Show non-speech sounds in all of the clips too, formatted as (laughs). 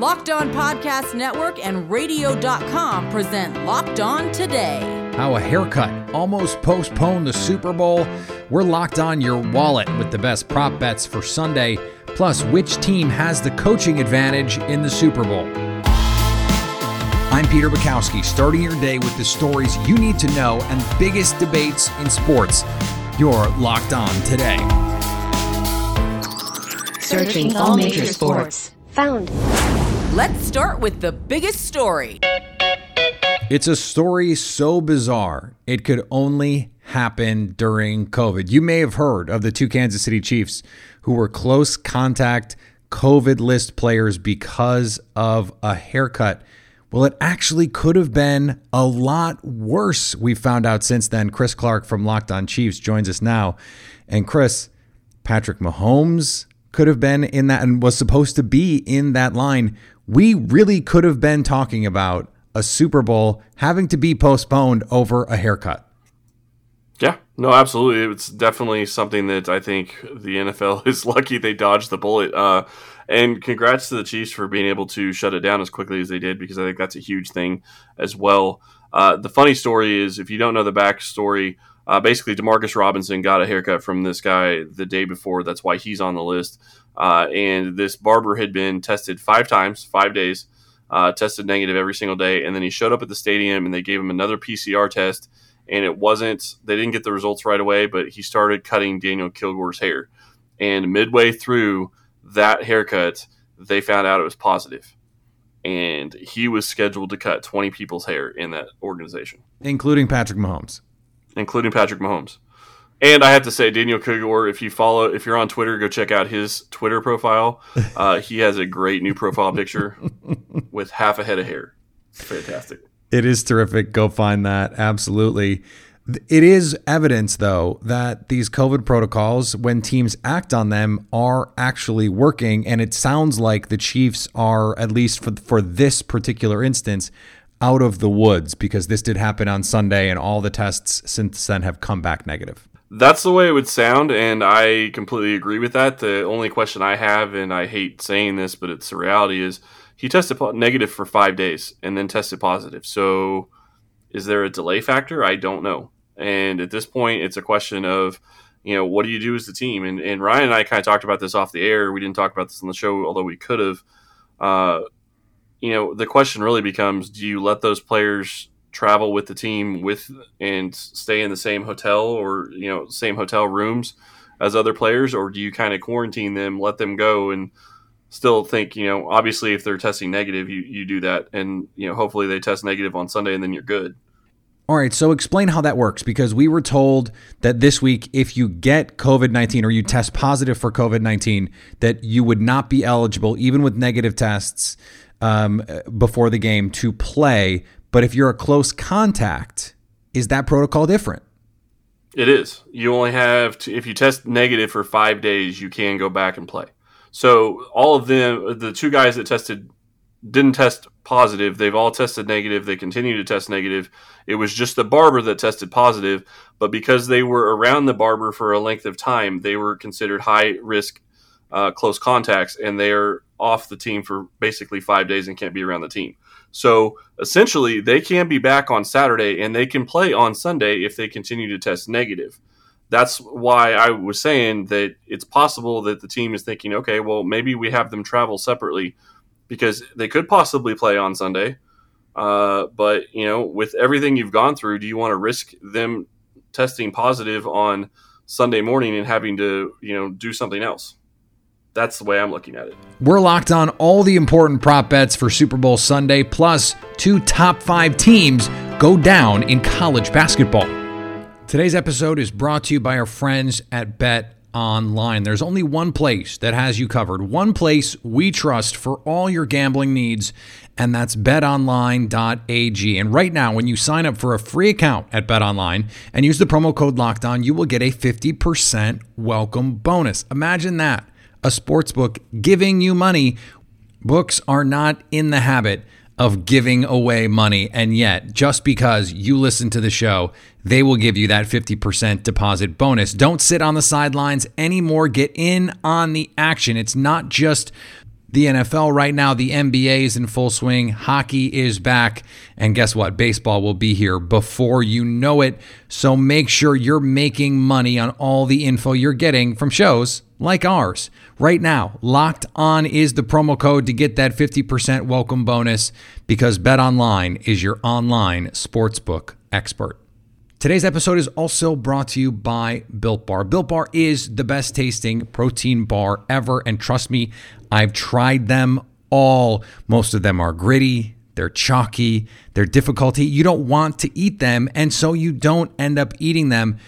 Locked On Podcast Network and Radio.com present Locked On Today. How a haircut almost postponed the Super Bowl. We're locked on your wallet with the best prop bets for Sunday, plus which team has the coaching advantage in the Super Bowl. I'm Peter Bukowski, starting your day with the stories you need to know and biggest debates in sports. You're locked on today. Searching all major sports. Found. Let's start with the biggest story. It's a story so bizarre, it could only happen during COVID. You may have heard of the two Kansas City Chiefs who were close contact COVID list players because of a haircut. Well, it actually could have been a lot worse. We found out since then. Chris Clark from Locked On Chiefs joins us now. And Chris, Patrick Mahomes could have been in that and was supposed to be in that line. We really could have been talking about a Super Bowl having to be postponed over a haircut. Yeah, no, absolutely. It's definitely something that I think the NFL (laughs) is lucky they dodged the bullet. Uh, and congrats to the Chiefs for being able to shut it down as quickly as they did because I think that's a huge thing as well. Uh, the funny story is, if you don't know the backstory, uh, basically, Demarcus Robinson got a haircut from this guy the day before. That's why he's on the list. Uh, and this barber had been tested five times, five days, uh, tested negative every single day. And then he showed up at the stadium and they gave him another PCR test. And it wasn't, they didn't get the results right away, but he started cutting Daniel Kilgore's hair. And midway through that haircut, they found out it was positive. And he was scheduled to cut 20 people's hair in that organization, including Patrick Mahomes including Patrick Mahomes. And I have to say, Daniel Kilgore, if you follow, if you're on Twitter, go check out his Twitter profile. (laughs) Uh, he has a great new profile picture with half a head of hair. It's fantastic. It is terrific. Go find that. Absolutely. It is evidence, though, that these COVID protocols, when teams act on them, are actually working. And it sounds like the Chiefs are, at least for, for this particular instance, out of the woods because this did happen on Sunday and all the tests since then have come back negative. That's the way it would sound, and I completely agree with that. The only question I have, and I hate saying this, but it's the reality, is he tested negative for five days and then tested positive. So is there a delay factor? I don't know. And at this point, it's a question of, you know, what do you do as the team? And, and Ryan and I kind of talked about this off the air. We didn't talk about this on the show, although we could have. Uh, you know, the question really becomes: Do you let those players travel with the team with and stay in the same hotel or you know same hotel rooms as other players, or do you kind of quarantine them, let them go, and still think you know obviously if they're testing negative, you you do that, and you know hopefully they test negative on Sunday, and then you're good. All right, so explain how that works because we were told that this week, if you get COVID 19 or you test positive for COVID 19, that you would not be eligible, even with negative tests, um, before the game to play. But if you're a close contact, is that protocol different? It is. You only have to, if you test negative for five days, you can go back and play. So all of them, the two guys that tested didn't test positive. They've all tested negative. They continue to test negative. It was just the barber that tested positive, but because they were around the barber for a length of time, they were considered high risk uh, close contacts, and they're off the team for basically five days and can't be around the team. So essentially, they can be back on Saturday and they can play on Sunday if they continue to test negative. That's why I was saying that it's possible that the team is thinking, okay, well, maybe we have them travel separately because they could possibly play on Sunday. Uh, but you know, with everything you've gone through, do you want to risk them testing positive on Sunday morning and having to, you know, do something else? That's the way I'm looking at it. We're locked on all the important prop bets for Super Bowl Sunday, plus two top five teams go down in college basketball. Today's episode is brought to you by our friends at Bet online. There's only one place that has you covered, one place we trust for all your gambling needs, and that's betonline.ag. And right now, when you sign up for a free account at betonline and use the promo code locked on, you will get a 50% welcome bonus. Imagine that a sports book giving you money. Books are not in the habit of giving away money. And yet, just because you listen to the show, they will give you that 50% deposit bonus. Don't sit on the sidelines anymore. Get in on the action. It's not just the NFL right now, the NBA is in full swing, hockey is back, and guess what? Baseball will be here before you know it. So make sure you're making money on all the info you're getting from shows like ours. Right now, Locked On is the promo code to get that 50% welcome bonus because Bet Online is your online sportsbook expert. Today's episode is also brought to you by Built Bar. Built Bar is the best tasting protein bar ever. And trust me, I've tried them all. Most of them are gritty, they're chalky, they're difficulty. You don't want to eat them, and so you don't end up eating them.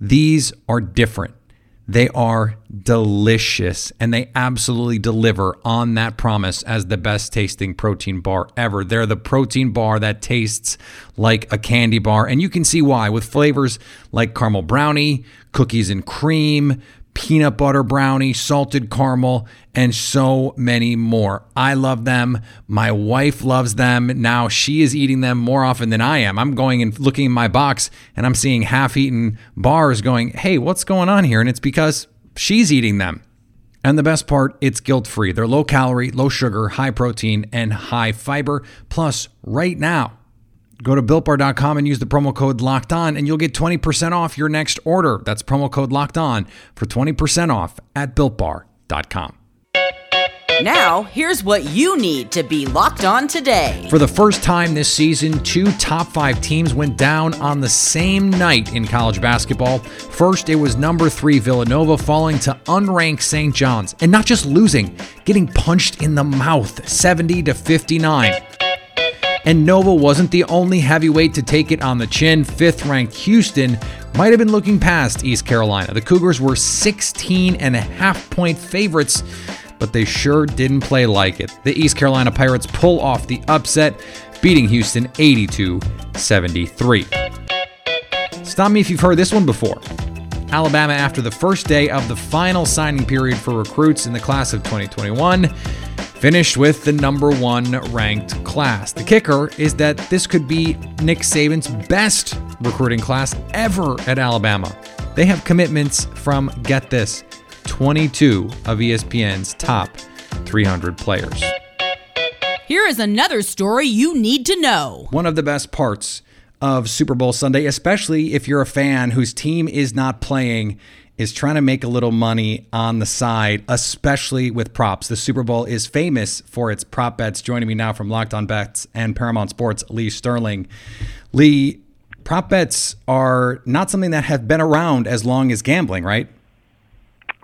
These are different. They are delicious and they absolutely deliver on that promise as the best tasting protein bar ever. They're the protein bar that tastes like a candy bar, and you can see why with flavors like caramel brownie, cookies and cream, peanut butter brownie, salted caramel, and so many more. I love them. My wife loves them. Now she is eating them more often than I am. I'm going and looking in my box and I'm seeing half eaten bars going, hey, what's going on here? And it's because she's eating them. And the best part, it's guilt free. They're low calorie, low sugar, high protein, and high fiber. Plus, right now, Go to builtbar.com and use the promo code locked on, and you'll get 20% off your next order. That's promo code locked on for 20% off at builtbar.com. Now, here's what you need to be locked on today. For the first time this season, two top five teams went down on the same night in college basketball. First, it was number three Villanova falling to unranked St. John's, and not just losing, getting punched in the mouth 70 to 59. And Nova wasn't the only heavyweight to take it on the chin. Fifth ranked Houston might have been looking past East Carolina. The Cougars were 16 and a half point favorites but they sure didn't play like it. The East Carolina Pirates pull off the upset, beating Houston 82 73. Stop me if you've heard this one before. Alabama, after the first day of the final signing period for recruits in the class of 2021, finished with the number one ranked class. The kicker is that this could be Nick Saban's best recruiting class ever at Alabama. They have commitments from, get this, 22 of ESPN's top 300 players. Here is another story you need to know. One of the best parts of Super Bowl Sunday, especially if you're a fan whose team is not playing, is trying to make a little money on the side, especially with props. The Super Bowl is famous for its prop bets. Joining me now from Locked On Bets and Paramount Sports, Lee Sterling. Lee, prop bets are not something that have been around as long as gambling, right?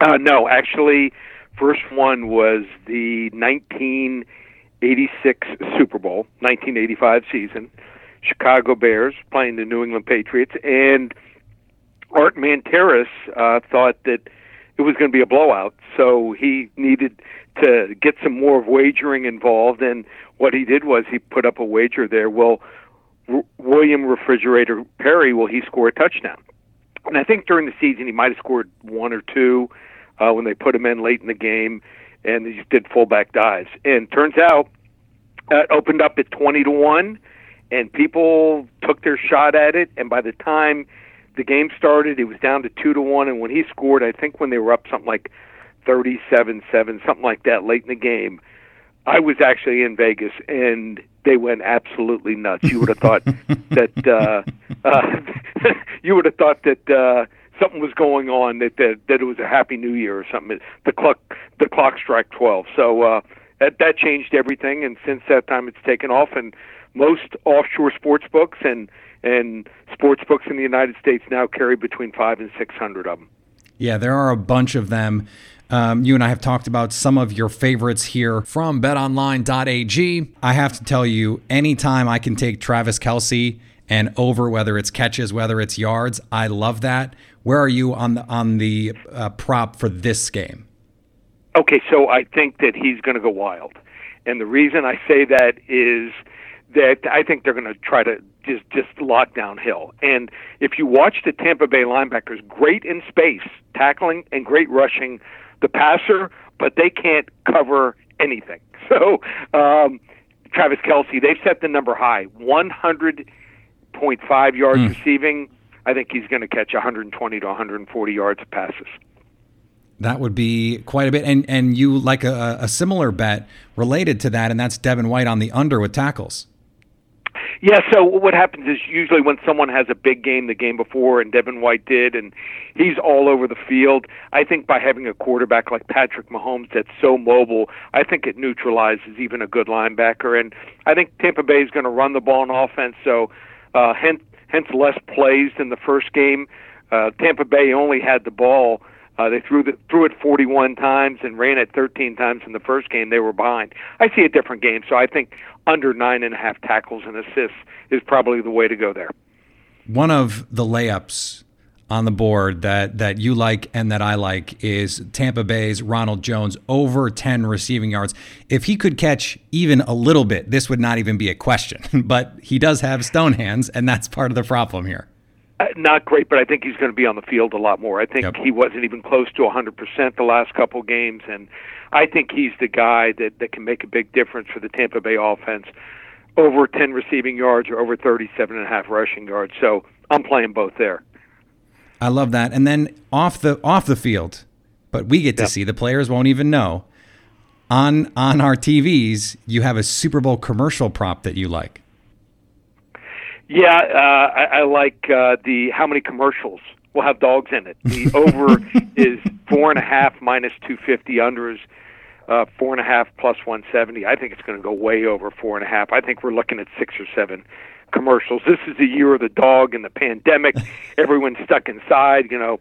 Uh, no, actually, first one was the 1986 Super Bowl, 1985 season. Chicago Bears playing the New England Patriots, and Art Manteris uh, thought that it was going to be a blowout, so he needed to get some more of wagering involved. And what he did was he put up a wager there. Well, R- William Refrigerator Perry, will he score a touchdown? And I think during the season he might have scored one or two uh, when they put him in late in the game, and he just did fullback dives. And turns out, uh, it opened up at twenty to one, and people took their shot at it. And by the time the game started, it was down to two to one. And when he scored, I think when they were up something like thirty-seven-seven, something like that, late in the game, I was actually in Vegas, and they went absolutely nuts. You would have thought (laughs) that uh, uh, (laughs) you would have thought that. Uh, something was going on that that, that it was a happy new year or something the clock the clock struck 12 so uh that that changed everything and since that time it's taken off and most offshore sports books and and sports books in the United States now carry between 5 and 600 of them yeah there are a bunch of them um, you and I have talked about some of your favorites here from betonline.ag. I have to tell you, anytime I can take Travis Kelce and over, whether it's catches, whether it's yards, I love that Where are you on the on the uh, prop for this game? Okay, so I think that he's going to go wild, and the reason I say that is that I think they're going to try to just just lock down Hill. And if you watch the Tampa Bay linebackers, great in space tackling and great rushing the passer, but they can't cover anything. (laughs) So um, Travis Kelce, they've set the number high, 100.5 yards mm. receiving. I think he's going to catch 120 to 140 yards of passes. That would be quite a bit. And and you like a, a similar bet related to that, and that's Devin White on the under with tackles. Yeah, so what happens is usually when someone has a big game the game before, and Devin White did, and he's all over the field, I think by having a quarterback like Patrick Mahomes that's so mobile, I think it neutralizes even a good linebacker. And I think Tampa Bay is going to run the ball in offense, so uh, hence, hence less plays than the first game. Uh, Tampa Bay only had the ball uh, they threw the, threw it 41 times and ran it 13 times in the first game. They were behind. I see a different game, so I think under nine and a half tackles and assists is probably the way to go there. One of the layups on the board that that you like and that I like is Tampa Bay's Ronald Jones over 10 receiving yards. If he could catch even a little bit, this would not even be a question. (laughs) but he does have stone hands, and that's part of the problem here. Uh, not great, but I think he's going to be on the field a lot more. I think yep. he wasn't even close to 100% the last couple games, and I think he's the guy that, that can make a big difference for the Tampa Bay offense. Over 10 receiving yards or over 37 and a half rushing yards. So I'm playing both there. I love that. And then off the off the field, but we get to yep. see the players won't even know. On on our TVs, you have a Super Bowl commercial prop that you like. Yeah, uh, I, I like uh, the how many commercials will have dogs in it. The (laughs) over is four and a half minus two fifty. Under is uh, four and a half plus one seventy. I think it's going to go way over four and a half. I think we're looking at six or seven commercials. This is the year of the dog and the pandemic. (laughs) Everyone's stuck inside. You know,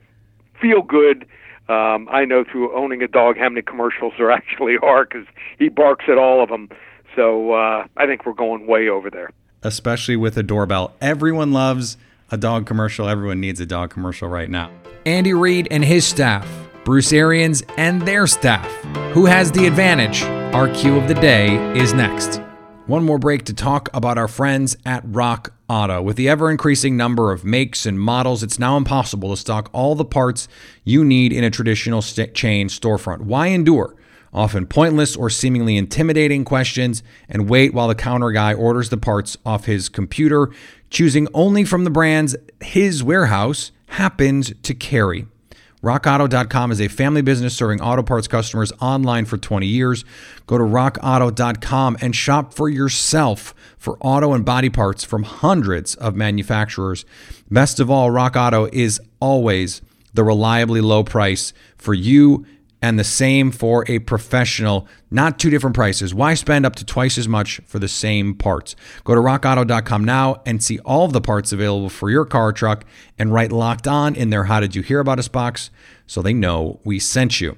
feel good. Um, I know through owning a dog how many commercials there actually are because he barks at all of them. So uh, I think we're going way over there especially with a doorbell. Everyone loves a dog commercial. Everyone needs a dog commercial right now. Andy Reid and his staff, Bruce Arians and their staff. Who has the advantage? Our cue of the day is next. One more break to talk about our friends at Rock Auto. With the ever increasing number of makes and models, it's now impossible to stock all the parts you need in a traditional chain storefront. Why endure? Often pointless or seemingly intimidating questions, and wait while the counter guy orders the parts off his computer, choosing only from the brands his warehouse happens to carry. RockAuto.com is a family business serving auto parts customers online for 20 years. Go to RockAuto.com and shop for yourself for auto and body parts from hundreds of manufacturers. Best of all, Rock Auto is always the reliably low price for you and the same for a professional, not two different prices. Why spend up to twice as much for the same parts? Go to rockauto.com now and see all of the parts available for your car or truck and write locked on in their How Did You Hear About Us box so they know we sent you.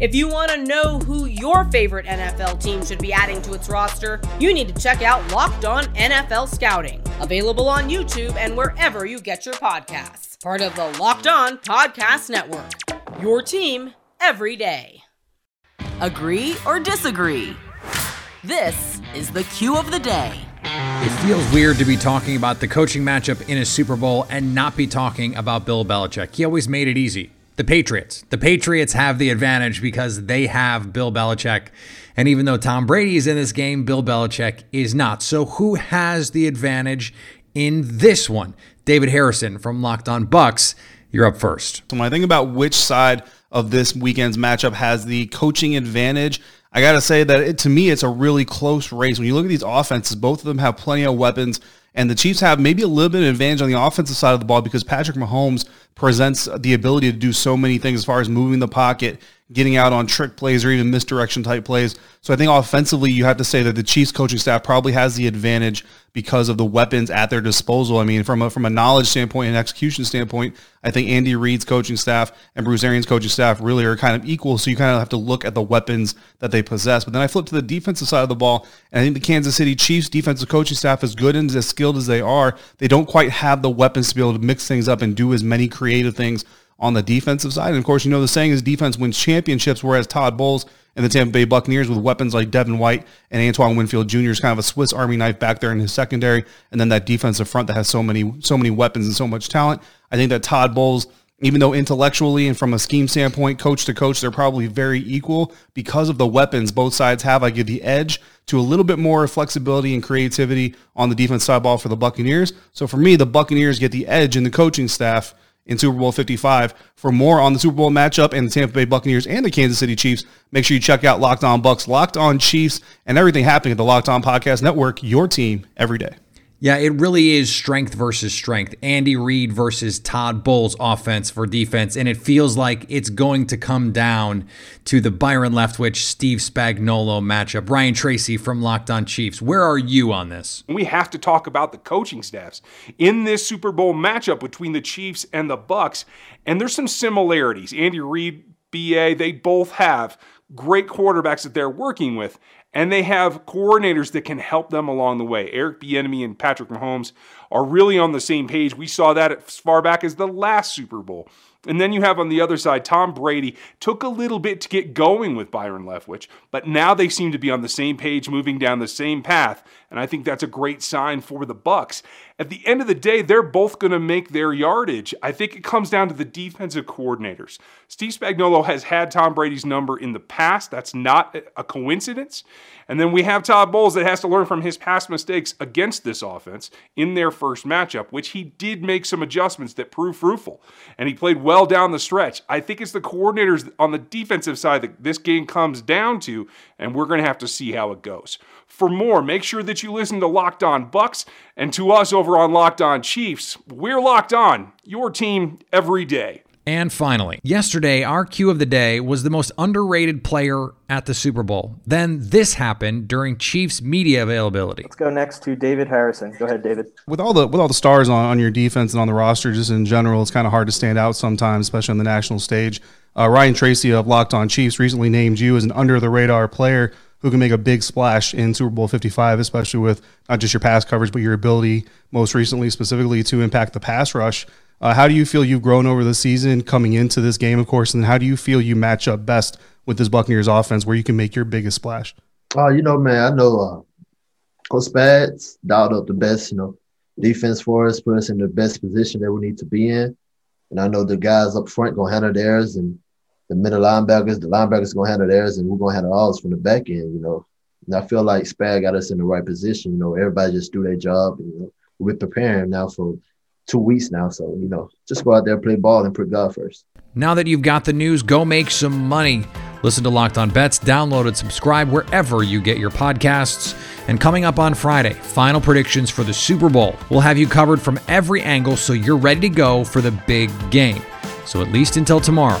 If you want to know who your favorite NFL team should be adding to its roster, you need to check out Locked On NFL Scouting, available on YouTube and wherever you get your podcasts. Part of the Locked On Podcast Network. Your team every day. Agree or disagree? This is the cue of the day. It feels weird to be talking about the coaching matchup in a Super Bowl and not be talking about Bill Belichick. He always made it easy the Patriots. The Patriots have the advantage because they have Bill Belichick. And even though Tom Brady is in this game, Bill Belichick is not. So who has the advantage in this one? David Harrison from Locked On Bucs, you're up first. So when I think about which side of this weekend's matchup has the coaching advantage, I got to say that it, to me, it's a really close race. When you look at these offenses, both of them have plenty of weapons. And the Chiefs have maybe a little bit of an advantage on the offensive side of the ball because Patrick Mahomes presents the ability to do so many things as far as moving the pocket getting out on trick plays or even misdirection type plays. So I think offensively, you have to say that the Chiefs coaching staff probably has the advantage because of the weapons at their disposal. I mean, from a, from a knowledge standpoint and execution standpoint, I think Andy Reid's coaching staff and Bruce Arians' coaching staff really are kind of equal. So you kind of have to look at the weapons that they possess. But then I flip to the defensive side of the ball, and I think the Kansas City Chiefs defensive coaching staff, as good and as skilled as they are, they don't quite have the weapons to be able to mix things up and do as many creative things on the defensive side. And of course, you know the saying is defense wins championships, whereas Todd Bowles and the Tampa Bay Buccaneers with weapons like Devin White and Antoine Winfield Jr. is kind of a Swiss Army knife back there in his secondary, and then that defensive front that has so many so many weapons and so much talent. I think that Todd Bowles, even though intellectually and from a scheme standpoint, coach to coach, they're probably very equal because of the weapons both sides have. I give the edge to a little bit more flexibility and creativity on the defense side ball for the Buccaneers. So for me, the Buccaneers get the edge in the coaching staff in Super Bowl 55. For more on the Super Bowl matchup and the Tampa Bay Buccaneers and the Kansas City Chiefs, make sure you check out Locked On Bucs, Locked On Chiefs, and everything happening at the Locked On Podcast Network, your team every day. Yeah, it really is strength versus strength. Andy Reid versus Todd Bowles offense for defense. And it feels like it's going to come down to the Byron Leftwich, Steve Spagnuolo matchup. Ryan Tracy from Locked On Chiefs. Where are you on this? We have to talk about the coaching staffs in this Super Bowl matchup between the Chiefs and the Bucs. And there's some similarities. Andy Reid, BA, they both have great quarterbacks that they're working with and they have coordinators that can help them along the way. Eric Bieniemy and Patrick Mahomes are really on the same page. We saw that as far back as the last Super Bowl. And then you have on the other side, Tom Brady took a little bit to get going with Byron Leftwich, but now they seem to be on the same page, moving down the same path. And I think that's a great sign for the Bucs. At the end of the day, they're both going to make their yardage. I think it comes down to the defensive coordinators. Steve Spagnuolo has had Tom Brady's number in the past. That's not a coincidence. And then we have Todd Bowles that has to learn from his past mistakes against this offense in their first matchup, which he did make some adjustments that proved fruitful. And he played well down the stretch. I think it's the coordinators on the defensive side that this game comes down to, and we're going to have to see how it goes. For more, make sure that you listen to Locked On Bucs and to us over on Locked On Chiefs. We're locked on, your team every day. And finally, yesterday, our cue of the day was the most underrated player at the Super Bowl. Then this happened during Chiefs media availability. Let's go next to David Harrison. Go ahead, David. With all the with all the stars on, on your defense and on the roster, just in general, it's kind of hard to stand out sometimes, especially on the national stage. Uh, Ryan Tracy of Locked On Chiefs recently named you as an under the radar player who can make a big splash in Super Bowl 55, especially with not just your pass coverage, but your ability, most recently, specifically to impact the pass rush. Uh, how do you feel you've grown over the season coming into this game, of course, and how do you feel you match up best with this Buccaneers offense where you can make your biggest splash? Uh, you know, man, I know uh, Coach Spags dialed up the best, you know, defense for us, put us in the best position that we need to be in. And I know the guys up front gonna handle theirs, and the middle linebackers, the linebackers gonna handle theirs, and we're gonna handle ours from the back end. You know, and I feel like Spag got us in the right position. You know, everybody just do their job. You know, we're preparing now for two weeks now. So, you know, just go out there, play ball, and put God first. Now that you've got the news, go make some money. Listen to Locked On Bets, download and subscribe wherever you get your podcasts. And coming up on Friday, final predictions for the Super Bowl. We'll have you covered from every angle so you're ready to go for the big game. So at least until tomorrow,